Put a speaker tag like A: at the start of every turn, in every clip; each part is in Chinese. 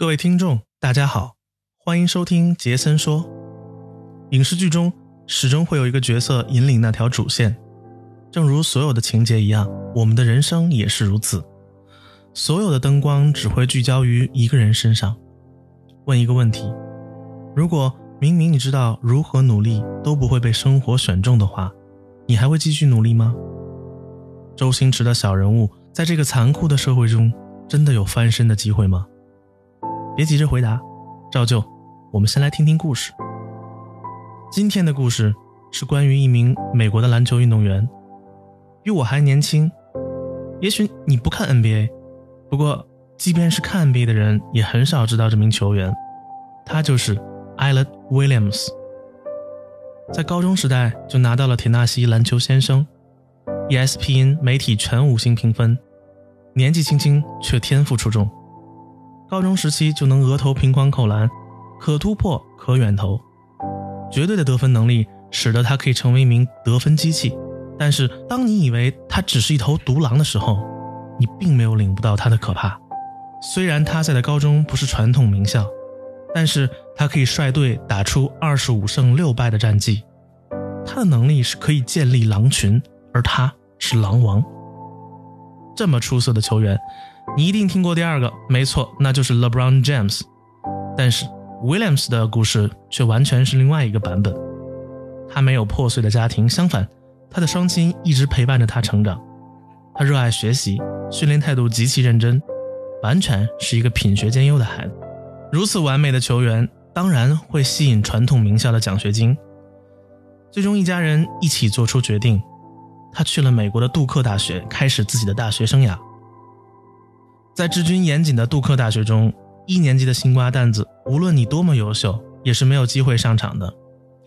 A: 各位听众，大家好，欢迎收听杰森说。影视剧中始终会有一个角色引领那条主线，正如所有的情节一样，我们的人生也是如此。所有的灯光只会聚焦于一个人身上。问一个问题：如果明明你知道如何努力都不会被生活选中的话，你还会继续努力吗？周星驰的小人物在这个残酷的社会中，真的有翻身的机会吗？别急着回答，照旧，我们先来听听故事。今天的故事是关于一名美国的篮球运动员，比我还年轻。也许你不看 NBA，不过即便是看 NBA 的人，也很少知道这名球员。他就是 Allen Williams。在高中时代就拿到了田纳西篮球先生、ESPN 媒体全五星评分，年纪轻轻却天赋出众。高中时期就能额头平框扣篮，可突破可远投，绝对的得分能力使得他可以成为一名得分机器。但是，当你以为他只是一头独狼的时候，你并没有领悟到他的可怕。虽然他在的高中不是传统名校，但是他可以率队打出二十五胜六败的战绩。他的能力是可以建立狼群，而他是狼王。这么出色的球员。你一定听过第二个，没错，那就是 LeBron James。但是 Williams 的故事却完全是另外一个版本。他没有破碎的家庭，相反，他的双亲一直陪伴着他成长。他热爱学习，训练态度极其认真，完全是一个品学兼优的孩子。如此完美的球员，当然会吸引传统名校的奖学金。最终，一家人一起做出决定，他去了美国的杜克大学，开始自己的大学生涯。在治军严谨的杜克大学中，一年级的新瓜蛋子，无论你多么优秀，也是没有机会上场的。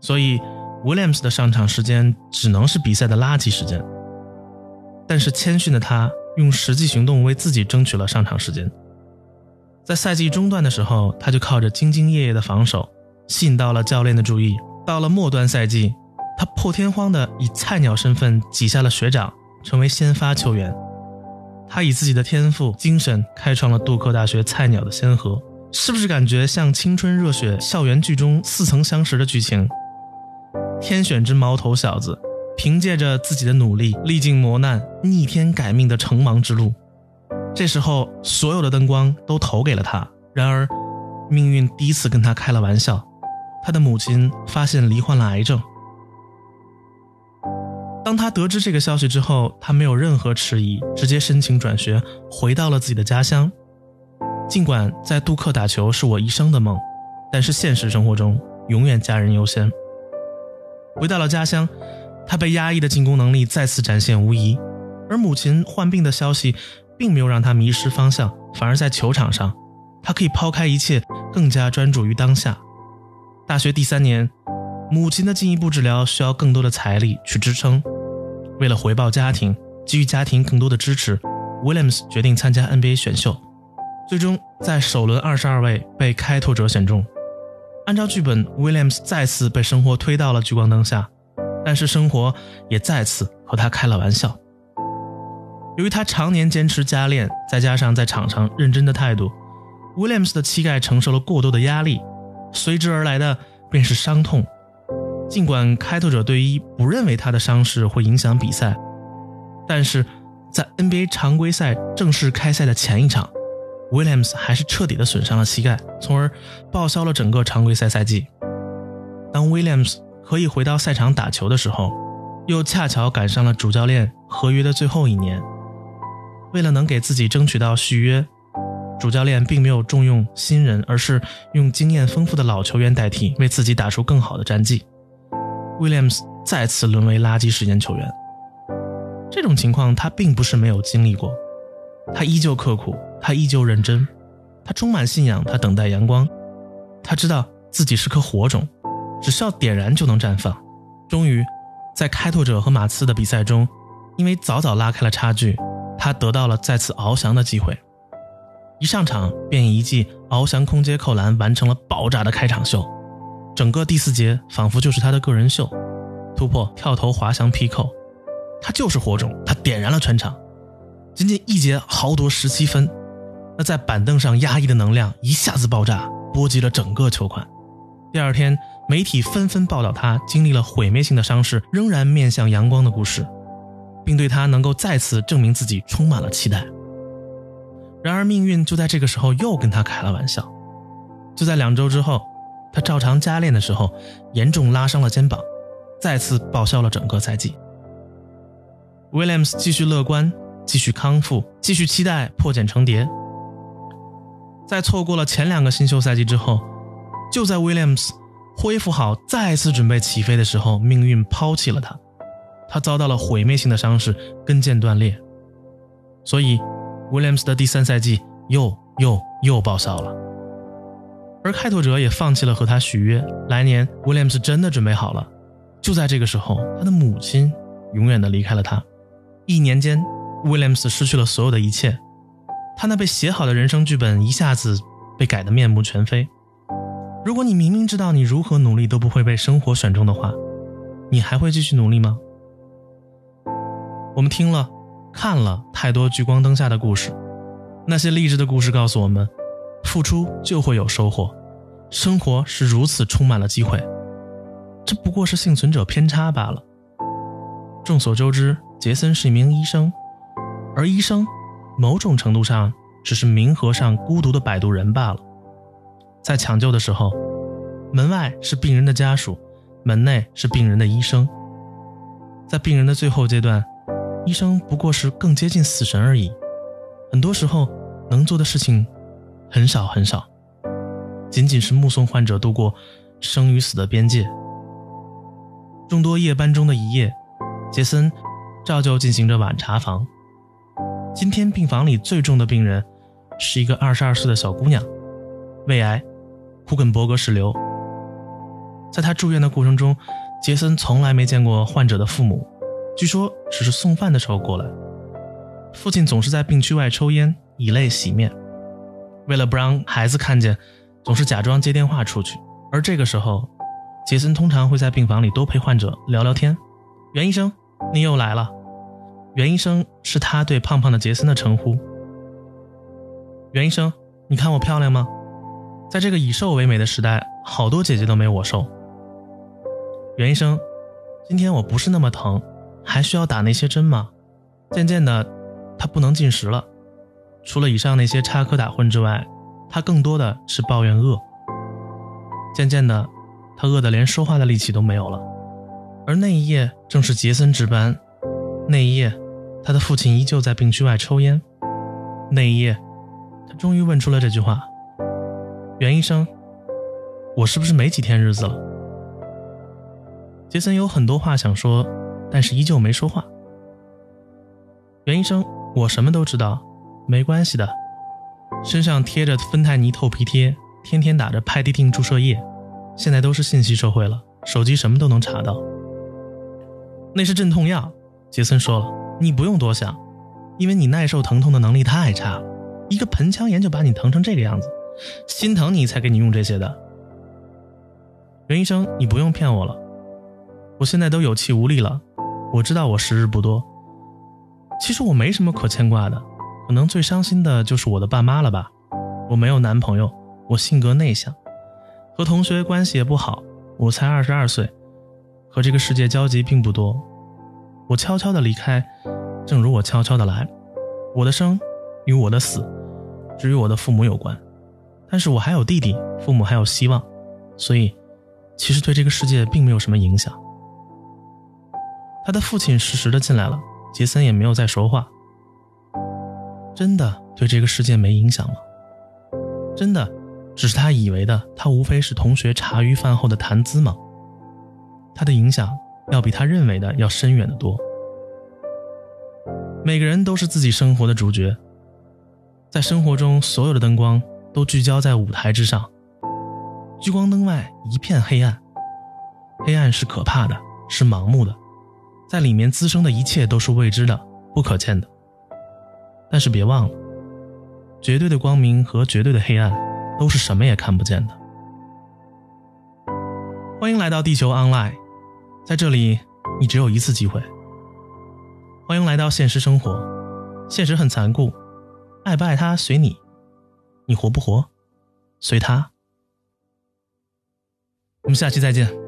A: 所以，Williams 的上场时间只能是比赛的垃圾时间。但是，谦逊的他用实际行动为自己争取了上场时间。在赛季中段的时候，他就靠着兢兢业业的防守，吸引到了教练的注意。到了末端赛季，他破天荒的以菜鸟身份挤下了学长，成为先发球员。他以自己的天赋、精神开创了杜克大学菜鸟的先河，是不是感觉像青春热血校园剧中似曾相识的剧情？天选之毛头小子，凭借着自己的努力，历尽磨难，逆天改命的成王之路。这时候，所有的灯光都投给了他。然而，命运第一次跟他开了玩笑，他的母亲发现罹患了癌症。当他得知这个消息之后，他没有任何迟疑，直接申请转学，回到了自己的家乡。尽管在杜克打球是我一生的梦，但是现实生活中永远家人优先。回到了家乡，他被压抑的进攻能力再次展现无疑，而母亲患病的消息并没有让他迷失方向，反而在球场上，他可以抛开一切，更加专注于当下。大学第三年，母亲的进一步治疗需要更多的财力去支撑。为了回报家庭，给予家庭更多的支持，Williams 决定参加 NBA 选秀，最终在首轮二十二位被开拓者选中。按照剧本，Williams 再次被生活推到了聚光灯下，但是生活也再次和他开了玩笑。由于他常年坚持加练，再加上在场上认真的态度，Williams 的膝盖承受了过多的压力，随之而来的便是伤痛。尽管开拓者队医不认为他的伤势会影响比赛，但是在 NBA 常规赛正式开赛的前一场，Williams 还是彻底的损伤了膝盖，从而报销了整个常规赛赛季。当 Williams 可以回到赛场打球的时候，又恰巧赶上了主教练合约的最后一年。为了能给自己争取到续约，主教练并没有重用新人，而是用经验丰富的老球员代替，为自己打出更好的战绩。Williams 再次沦为垃圾时间球员。这种情况他并不是没有经历过，他依旧刻苦，他依旧认真，他充满信仰，他等待阳光，他知道自己是颗火种，只需要点燃就能绽放。终于，在开拓者和马刺的比赛中，因为早早拉开了差距，他得到了再次翱翔的机会。一上场便以一记翱翔空接扣篮完成了爆炸的开场秀。整个第四节仿佛就是他的个人秀，突破、跳投、滑翔、劈扣，他就是火种，他点燃了全场。仅仅一节豪夺十七分，那在板凳上压抑的能量一下子爆炸，波及了整个球馆。第二天，媒体纷纷报道他经历了毁灭性的伤势，仍然面向阳光的故事，并对他能够再次证明自己充满了期待。然而，命运就在这个时候又跟他开了玩笑。就在两周之后，他照常加练的时候，严重拉伤了肩膀，再次报销了整个赛季。Williams 继续乐观，继续康复，继续期待破茧成蝶。在错过了前两个新秀赛季之后，就在 Williams 恢复好、再次准备起飞的时候，命运抛弃了他，他遭到了毁灭性的伤势，跟腱断裂。所以，Williams 的第三赛季又又又报销了。而开拓者也放弃了和他续约，来年 Williams 真的准备好了。就在这个时候，他的母亲永远的离开了他。一年间，Williams 失去了所有的一切，他那被写好的人生剧本一下子被改得面目全非。如果你明明知道你如何努力都不会被生活选中的话，你还会继续努力吗？我们听了、看了太多聚光灯下的故事，那些励志的故事告诉我们，付出就会有收获，生活是如此充满了机会，这不过是幸存者偏差罢了。众所周知。杰森是一名医生，而医生某种程度上只是冥河上孤独的摆渡人罢了。在抢救的时候，门外是病人的家属，门内是病人的医生。在病人的最后阶段，医生不过是更接近死神而已。很多时候能做的事情很少很少，仅仅是目送患者度过生与死的边界。众多夜班中的一夜，杰森。照旧进行着晚查房。今天病房里最重的病人是一个二十二岁的小姑娘，胃癌，库肯伯格氏瘤。在她住院的过程中，杰森从来没见过患者的父母，据说只是送饭的时候过来。父亲总是在病区外抽烟，以泪洗面。为了不让孩子看见，总是假装接电话出去。而这个时候，杰森通常会在病房里多陪患者聊聊天。袁医生，你又来了。袁医生是他对胖胖的杰森的称呼。袁医生，你看我漂亮吗？在这个以瘦为美的时代，好多姐姐都没我瘦。袁医生，今天我不是那么疼，还需要打那些针吗？渐渐的，他不能进食了。除了以上那些插科打诨之外，他更多的是抱怨饿。渐渐的，他饿得连说话的力气都没有了。而那一夜正是杰森值班。那一夜，他的父亲依旧在病区外抽烟。那一夜，他终于问出了这句话：“袁医生，我是不是没几天日子了？”杰森有很多话想说，但是依旧没说话。袁医生，我什么都知道，没关系的。身上贴着芬太尼透皮贴，天天打着派地汀注射液。现在都是信息社会了，手机什么都能查到。那是镇痛药。杰森说了：“你不用多想，因为你耐受疼痛的能力太差了，一个盆腔炎就把你疼成这个样子，心疼你才给你用这些的。”袁医生，你不用骗我了，我现在都有气无力了，我知道我时日不多。其实我没什么可牵挂的，可能最伤心的就是我的爸妈了吧。我没有男朋友，我性格内向，和同学关系也不好，我才二十二岁，和这个世界交集并不多。我悄悄的离开，正如我悄悄的来。我的生与我的死，只与我的父母有关。但是我还有弟弟，父母还有希望，所以其实对这个世界并没有什么影响。他的父亲适时的进来了，杰森也没有再说话。真的对这个世界没影响吗？真的只是他以为的？他无非是同学茶余饭后的谈资吗？他的影响？要比他认为的要深远的多。每个人都是自己生活的主角，在生活中，所有的灯光都聚焦在舞台之上。聚光灯外一片黑暗，黑暗是可怕的，是盲目的，在里面滋生的一切都是未知的、不可见的。但是别忘了，绝对的光明和绝对的黑暗都是什么也看不见的。欢迎来到地球 Online。在这里，你只有一次机会。欢迎来到现实生活，现实很残酷，爱不爱他随你，你活不活，随他。我们下期再见。